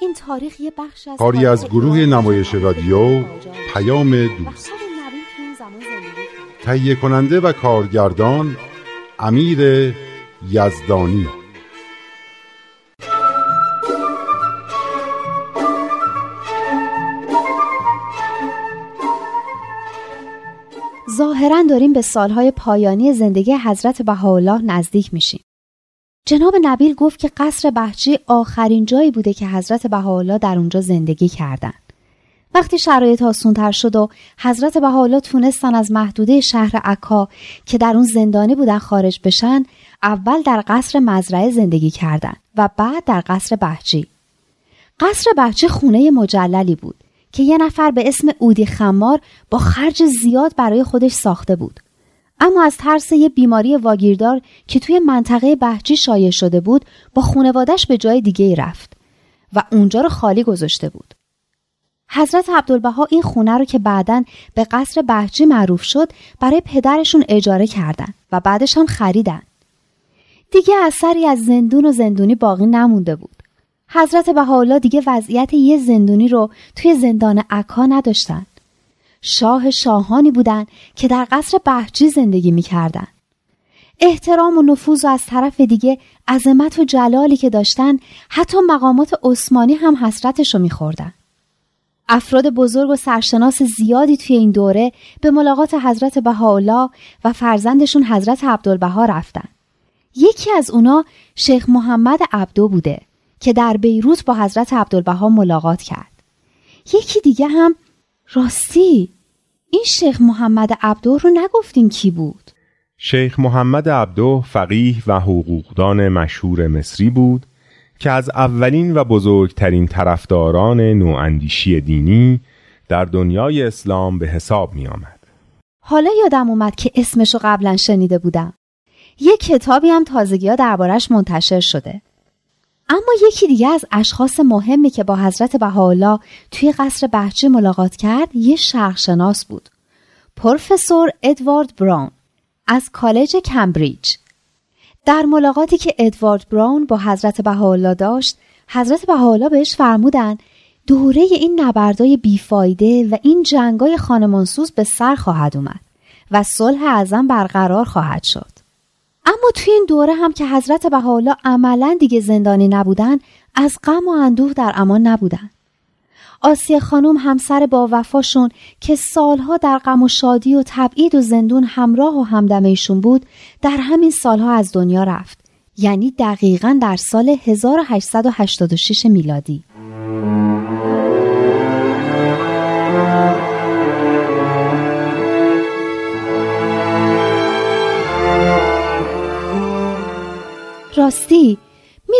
این تاریخ یه بخش از کاری از گروه نمایش رادیو پیام دوست. تهیه کننده و کارگردان امیر یزدانی. ظاهرا داریم به سالهای پایانی زندگی حضرت بهاءالله نزدیک میشیم. جناب نبیل گفت که قصر بهجی آخرین جایی بوده که حضرت بهاءالله در اونجا زندگی کردند. وقتی شرایط آسونتر شد و حضرت بهاءالله تونستن از محدوده شهر عکا که در اون زندانی بودن خارج بشن اول در قصر مزرعه زندگی کردند و بعد در قصر بهجی. قصر بهجی خونه مجللی بود که یه نفر به اسم اودی خمار با خرج زیاد برای خودش ساخته بود. اما از ترس یه بیماری واگیردار که توی منطقه بهجی شایع شده بود با خونوادش به جای دیگه رفت و اونجا رو خالی گذاشته بود. حضرت عبدالبها این خونه رو که بعدا به قصر بهجی معروف شد برای پدرشون اجاره کردن و بعدش هم خریدن. دیگه اثری از زندون و زندونی باقی نمونده بود. حضرت بهاءالله دیگه وضعیت یه زندونی رو توی زندان عکا نداشتن. شاه شاهانی بودن که در قصر بهجی زندگی می‌کردن. احترام و نفوذ و از طرف دیگه عظمت و جلالی که داشتن حتی مقامات عثمانی هم حسرتش رو میخوردن. افراد بزرگ و سرشناس زیادی توی این دوره به ملاقات حضرت بهاءالله و فرزندشون حضرت عبدالبها رفتن. یکی از اونا شیخ محمد عبدو بوده که در بیروت با حضرت عبدالبها ملاقات کرد. یکی دیگه هم راستی این شیخ محمد عبدو رو نگفتین کی بود؟ شیخ محمد عبدو فقیه و حقوقدان مشهور مصری بود که از اولین و بزرگترین طرفداران نواندیشی دینی در دنیای اسلام به حساب می آمد. حالا یادم اومد که اسمشو قبلا شنیده بودم. یه کتابی هم تازگی ها دربارش منتشر شده. اما یکی دیگه از اشخاص مهمی که با حضرت بهاءالله توی قصر بهجه ملاقات کرد یه شرقشناس بود. پروفسور ادوارد براون از کالج کمبریج. در ملاقاتی که ادوارد براون با حضرت بهاءالله داشت، حضرت بهاءالله بهش فرمودن دوره این نبردای بیفایده و این جنگای خانمانسوز به سر خواهد اومد و صلح اعظم برقرار خواهد شد. اما توی این دوره هم که حضرت بهاءالله عملا دیگه زندانی نبودن از غم و اندوه در امان نبودن. آسیه خانم همسر با وفاشون که سالها در غم و شادی و تبعید و زندون همراه و همدم بود در همین سالها از دنیا رفت. یعنی دقیقا در سال 1886 میلادی.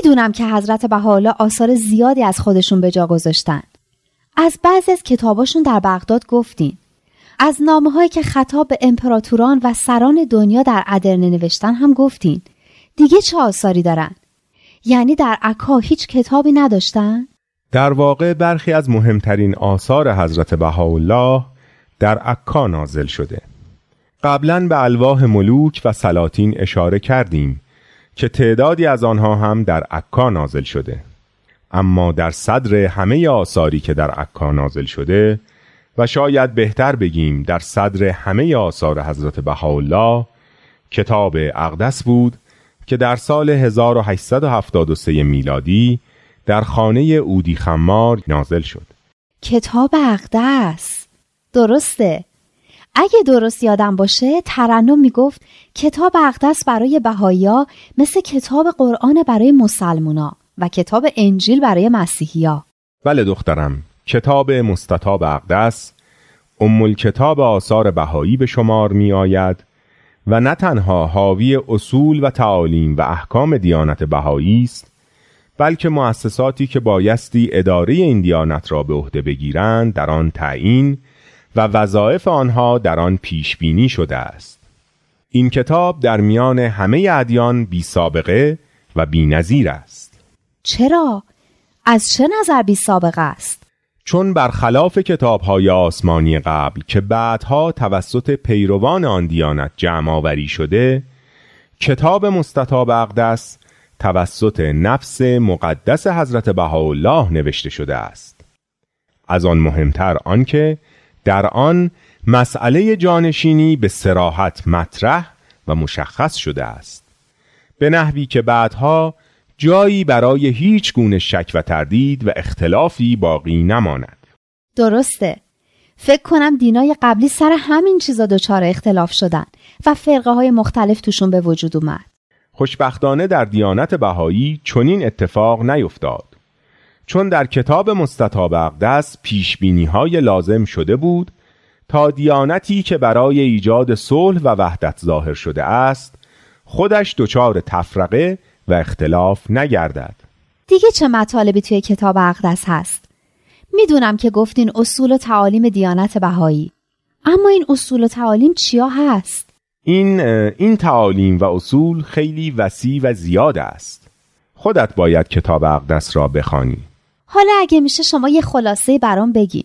می‌دونم که حضرت بهاءالله آثار زیادی از خودشون به جا گذاشتن. از بعضی از کتاباشون در بغداد گفتین. از نامه هایی که خطاب به امپراتوران و سران دنیا در ادرنه نوشتن هم گفتین. دیگه چه آثاری دارن؟ یعنی در عکا هیچ کتابی نداشتن؟ در واقع برخی از مهمترین آثار حضرت بهاءالله در عکا نازل شده. قبلا به الواح ملوک و سلاطین اشاره کردیم که تعدادی از آنها هم در عکا نازل شده. اما در صدر همه آثاری که در عکا نازل شده و شاید بهتر بگیم در صدر همه آثار حضرت بهاءالله کتاب اقدس بود که در سال 1873 میلادی در خانه اودی خمار نازل شد. کتاب اقدس. درسته. اگه درست یادم باشه ترنم می‌گفت کتاب اقدس برای بهایا مثل کتاب قرآن برای مسلمونا و کتاب انجیل برای مسیحیا بله دخترم کتاب مستطاب اقدس ام کتاب آثار بهایی به شمار می آید و نه تنها حاوی اصول و تعالیم و احکام دیانت بهایی است بلکه مؤسساتی که بایستی اداره این دیانت را به عهده بگیرند در آن تعیین و وظایف آنها در آن پیش بینی شده است. این کتاب در میان همه ادیان بی سابقه و بی نظیر است. چرا؟ از چه نظر بی سابقه است؟ چون برخلاف کتابهای آسمانی قبل که بعدها توسط پیروان آن دیانت جمع آوری شده کتاب مستطاب اقدس توسط نفس مقدس حضرت بهاءالله نوشته شده است. از آن مهمتر آنکه در آن مسئله جانشینی به سراحت مطرح و مشخص شده است. به نحوی که بعدها جایی برای هیچ گونه شک و تردید و اختلافی باقی نماند. درسته. فکر کنم دینای قبلی سر همین چیزا دچار اختلاف شدن و فرقه های مختلف توشون به وجود اومد. خوشبختانه در دیانت بهایی چنین اتفاق نیفتاد. چون در کتاب مستطاب اقدس پیش های لازم شده بود تا دیانتی که برای ایجاد صلح و وحدت ظاهر شده است خودش دچار تفرقه و اختلاف نگردد. دیگه چه مطالبی توی کتاب اقدس هست؟ می‌دونم که گفتین اصول و تعالیم دیانت بهایی. اما این اصول و تعالیم چیا هست؟ این این تعالیم و اصول خیلی وسیع و زیاد است. خودت باید کتاب اقدس را بخوانی. حالا اگه میشه شما یه خلاصه برام بگین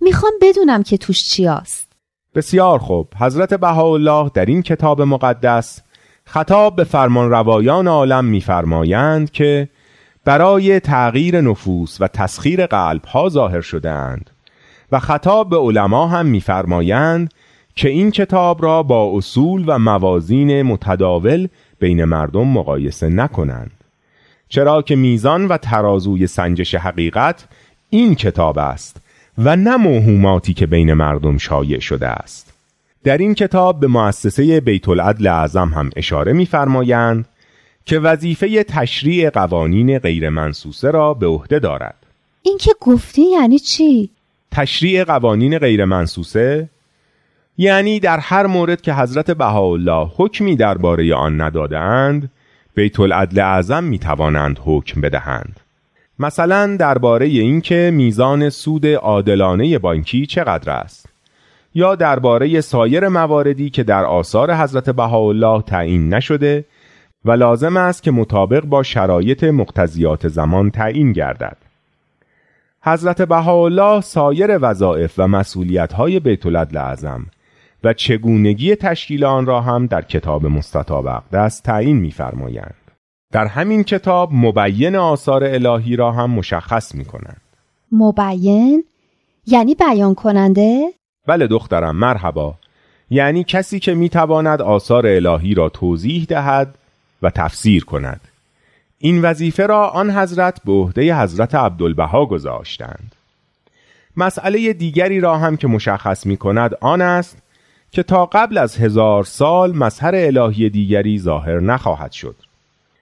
می‌خوام بدونم که توش چیاست. بسیار خوب. حضرت بهاءالله در این کتاب مقدس خطاب به فرمان روایان عالم میفرمایند که برای تغییر نفوس و تسخیر قلب ها ظاهر شدهاند و خطاب به علما هم میفرمایند که این کتاب را با اصول و موازین متداول بین مردم مقایسه نکنند. چرا که میزان و ترازوی سنجش حقیقت این کتاب است و نه موهوماتی که بین مردم شایع شده است در این کتاب به مؤسسه بیت العدل اعظم هم اشاره می‌فرمایند که وظیفه تشریع قوانین غیر منسوسه را به عهده دارد این که گفتی یعنی چی؟ تشریع قوانین غیر منسوسه یعنی در هر مورد که حضرت بهاءالله حکمی درباره آن ندادند بیت العدل اعظم می توانند حکم بدهند. مثلا درباره اینکه میزان سود عادلانه بانکی چقدر است یا درباره سایر مواردی که در آثار حضرت بهاءالله تعیین نشده و لازم است که مطابق با شرایط مقتضیات زمان تعیین گردد. حضرت بهاءالله سایر وظایف و مسئولیت‌های بیت العدل اعظم و چگونگی تشکیل آن را هم در کتاب مستطاب اقدس تعیین می‌فرمایند در همین کتاب مبین آثار الهی را هم مشخص می کنند. مبین؟ یعنی بیان کننده؟ بله دخترم مرحبا یعنی کسی که می تواند آثار الهی را توضیح دهد و تفسیر کند این وظیفه را آن حضرت به عهده حضرت عبدالبها گذاشتند مسئله دیگری را هم که مشخص می کند آن است که تا قبل از هزار سال مظهر الهی دیگری ظاهر نخواهد شد.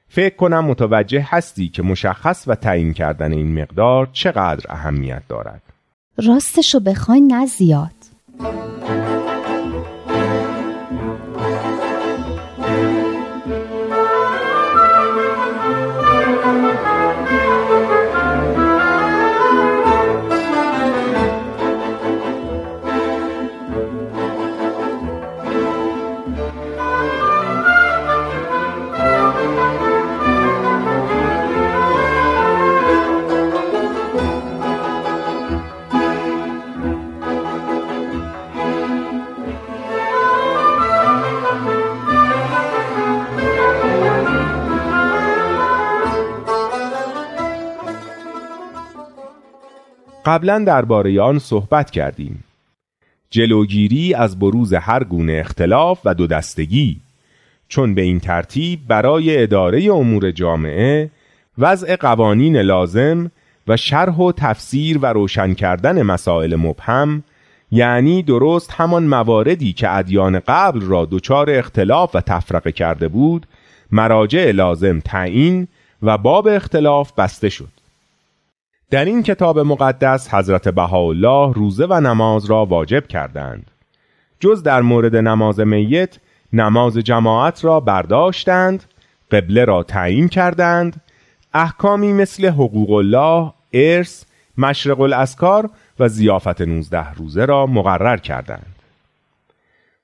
فکر کنم متوجه هستی که مشخص و تعیین کردن این مقدار چقدر اهمیت دارد. راستشو بخواین نه زیاد. قبلا درباره آن صحبت کردیم. جلوگیری از بروز هر گونه اختلاف و دو دستگی چون به این ترتیب برای اداره امور جامعه وضع قوانین لازم و شرح و تفسیر و روشن کردن مسائل مبهم یعنی درست همان مواردی که ادیان قبل را دچار اختلاف و تفرقه کرده بود مراجع لازم تعیین و باب اختلاف بسته شد. در این کتاب مقدس حضرت بهاءالله روزه و نماز را واجب کردند جز در مورد نماز میت نماز جماعت را برداشتند قبله را تعیین کردند احکامی مثل حقوق الله، ارث، مشرق الاسکار و زیافت نوزده روزه را مقرر کردند.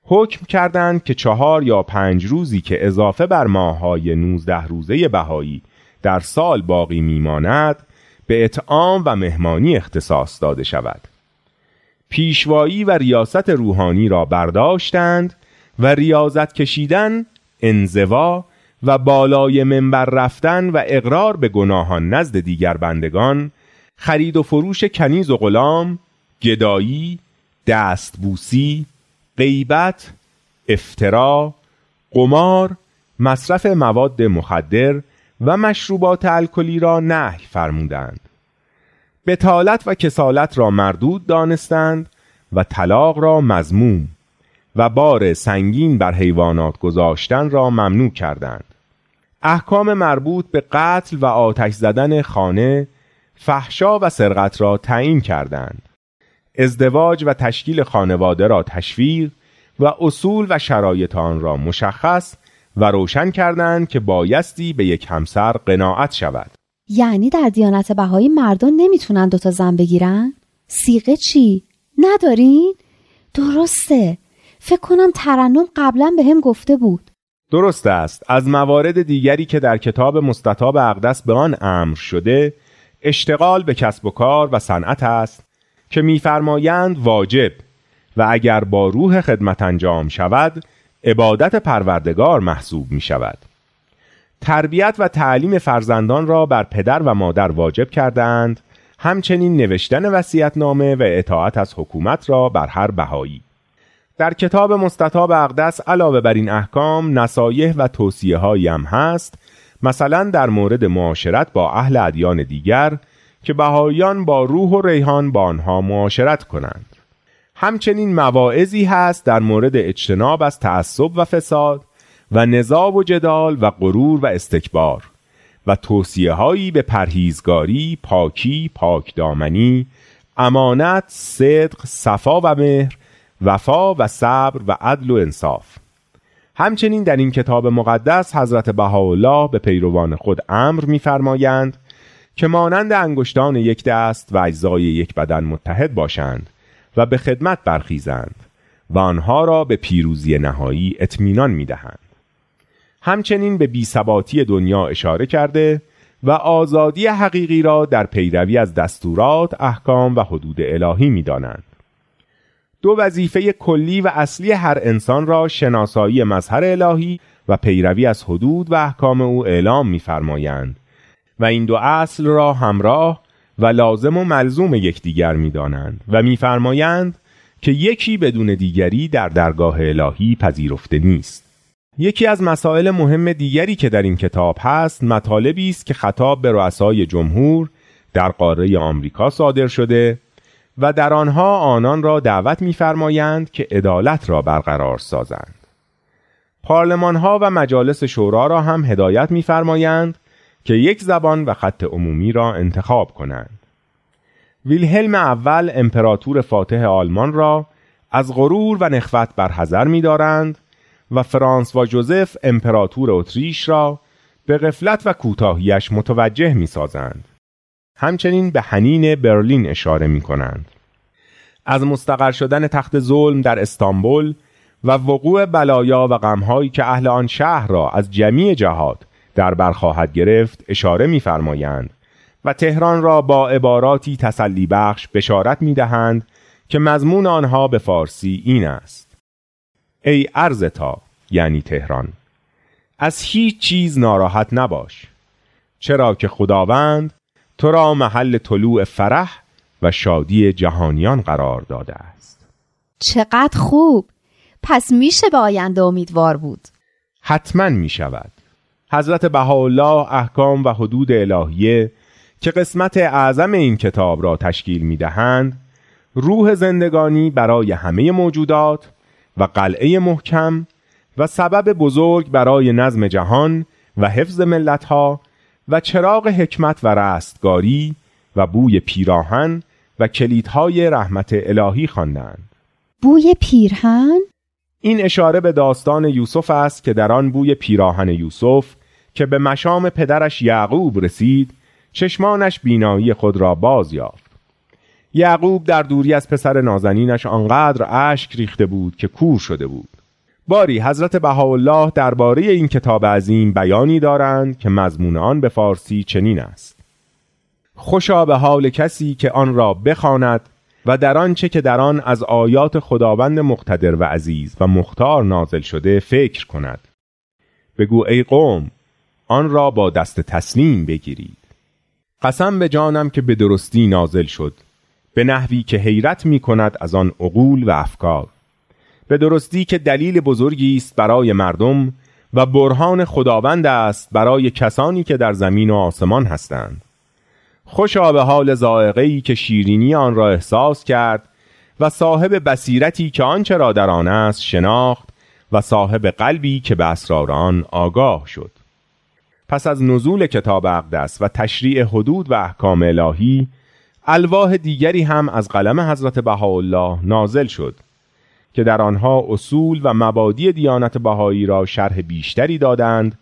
حکم کردند که چهار یا پنج روزی که اضافه بر ماههای نوزده روزه بهایی در سال باقی میماند به اطعام و مهمانی اختصاص داده شود. پیشوایی و ریاست روحانی را برداشتند و ریاضت کشیدن، انزوا و بالای منبر رفتن و اقرار به گناهان نزد دیگر بندگان خرید و فروش کنیز و غلام گدایی دستبوسی غیبت افترا قمار مصرف مواد مخدر و مشروبات الکلی را نهی فرمودند. بتالت و کسالت را مردود دانستند و طلاق را مزموم و بار سنگین بر حیوانات گذاشتن را ممنوع کردند. احکام مربوط به قتل و آتش زدن خانه فحشا و سرقت را تعیین کردند. ازدواج و تشکیل خانواده را تشویق و اصول و شرایط آن را مشخص و روشن کردند که بایستی به یک همسر قناعت شود یعنی در دیانت بهایی مردان نمی‌تونن دوتا زن بگیرن؟ سیغه چی؟ ندارین؟ درسته فکر کنم ترنم قبلا به هم گفته بود درست است از موارد دیگری که در کتاب مستطاب اقدس به آن امر شده اشتغال به کسب و کار و صنعت است که میفرمایند واجب و اگر با روح خدمت انجام شود عبادت پروردگار محسوب می شود تربیت و تعلیم فرزندان را بر پدر و مادر واجب کردند همچنین نوشتن نامه و اطاعت از حکومت را بر هر بهایی. در کتاب مستطاب اقدس علاوه بر این احکام نصایح و توصیه هایی هم هست مثلا در مورد معاشرت با اهل ادیان دیگر که بهاییان با روح و ریحان با آنها معاشرت کنند. همچنین مواعظی هست در مورد اجتناب از تعصب و فساد و نزاع و جدال و غرور و استکبار و توصیه هایی به پرهیزگاری، پاکی، پاکدامنی، امانت، صدق، صفا و مهر، وفا و صبر و عدل و انصاف. همچنین در این کتاب مقدس حضرت بهاءالله به پیروان خود امر می‌فرمایند که مانند انگشتان یک دست و اجزای یک بدن متحد باشند. و به خدمت برخیزند و آنها را به پیروزی نهایی اطمینان می‌دهند همچنین به بیثباتی دنیا اشاره کرده و آزادی حقیقی را در پیروی از دستورات، احکام و حدود الهی می‌دانند. دو وظیفه کلی و اصلی هر انسان را شناسایی مظهر الهی و پیروی از حدود و احکام او اعلام می‌فرمایند و این دو اصل را همراه و لازم و ملزوم یکدیگر می‌دانند و میفرمایند که یکی بدون دیگری در درگاه الهی پذیرفته نیست یکی از مسائل مهم دیگری که در این کتاب هست مطالبی است که خطاب به رؤسای جمهور در قاره آمریکا صادر شده و در آنها آنان را دعوت می‌فرمایند که عدالت را برقرار سازند. پارلمان ها و مجالس شورا را هم هدایت می‌فرمایند که یک زبان و خط عمومی را انتخاب کنند. ویلهلم اول امپراتور فاتح آلمان را از غرور و نخوت برحضر می‌دارند و فرانس و جوزف امپراتور اتریش را به غفلت و کوتاهیش متوجه می‌سازند. همچنین به حنین برلین اشاره می کنند. از مستقر شدن تخت ظلم در استانبول و وقوع بلایا و غمهایی که اهل آن شهر را از جمیع جهات در بر خواهد گرفت اشاره می‌فرمایند و تهران را با عباراتی تسلی بخش بشارت می‌دهند که مضمون آنها به فارسی این است. ای ارزتا یعنی تهران از هیچ چیز ناراحت نباش. چرا که خداوند تو را محل طلوع فرح و شادی جهانیان قرار داده است. چقدر خوب! پس میشه به آینده امیدوار بود. حتما می شود حضرت بهاءالله احکام و حدود الهیه که قسمت اعظم این کتاب را تشکیل می دهند روح زندگانی برای همه موجودات و قلعه محکم و سبب بزرگ برای نظم جهان و حفظ ملتها و چراغ حکمت و رستگاری و بوی پیراهن و کلیدهای رحمت الهی خواندند. بوی پیرهن؟ این اشاره به داستان یوسف است که در آن بوی پیراهن یوسف که به مشام پدرش یعقوب رسید چشمانش بینایی خود را باز یافت. یعقوب در دوری از پسر نازنینش آنقدر اشک ریخته بود که کور شده بود. باری حضرت بهاءالله درباره این کتاب عظیم بیانی دارند که مضمون آن به فارسی چنین است. خوشا به حال کسی که آن را بخواند و در آنچه که در آن از آیات خداوند مقتدر و عزیز و مختار نازل شده فکر کند. بگو ای قوم آن را با دست تسلیم بگیرید. قسم به جانم که به درستی نازل شد. به نحوی که حیرت می کند از آن عقول و افکار. به درستی که دلیل بزرگی است برای مردم و برهان خداوند است برای کسانی که در زمین و آسمان هستند. خوشا به حال زائقه‌ای که شیرینی آن را احساس کرد و صاحب بصیرتی که آنچه را در آن است شناخت و صاحب قلبی که به اسرار آن آگاه شد. پس از نزول کتاب اقدس و تشریع حدود و احکام الهی الواح دیگری هم از قلم حضرت بهاءالله نازل شد که در آنها اصول و مبادی دیانت بهایی را شرح بیشتری دادند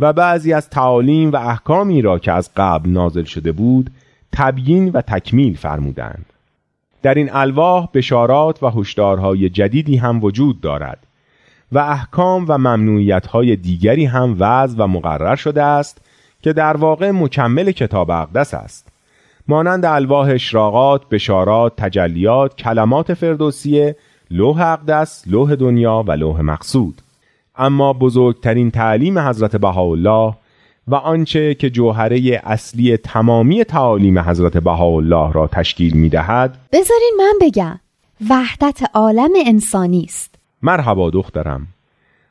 و بعضی از تعالیم و احکامی را که از قبل نازل شده بود تبیین و تکمیل فرمودند. در این الواح بشارات و هشدارهای جدیدی هم وجود دارد. و احکام و ممنوعیتهای دیگری هم وضع و مقرر شده است که در واقع مکمل کتاب اقدس است. مانند الواح اشراقات، بشارات، تجلیات، کلمات فردوسیه، لوح اقدس، لوح دنیا و لوح مقصود. اما بزرگترین تعلیم حضرت بهاءالله و آنچه که جوهره اصلی تمامی تعالیم حضرت بهاءالله را تشکیل می دهد بذارین من بگم وحدت عالم انسانی است. مرحبا دخترم.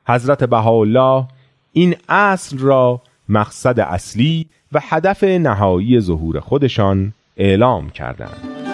حضرت بهاءالله این اصل را مقصد اصلی و هدف نهایی ظهور خودشان اعلام کردند.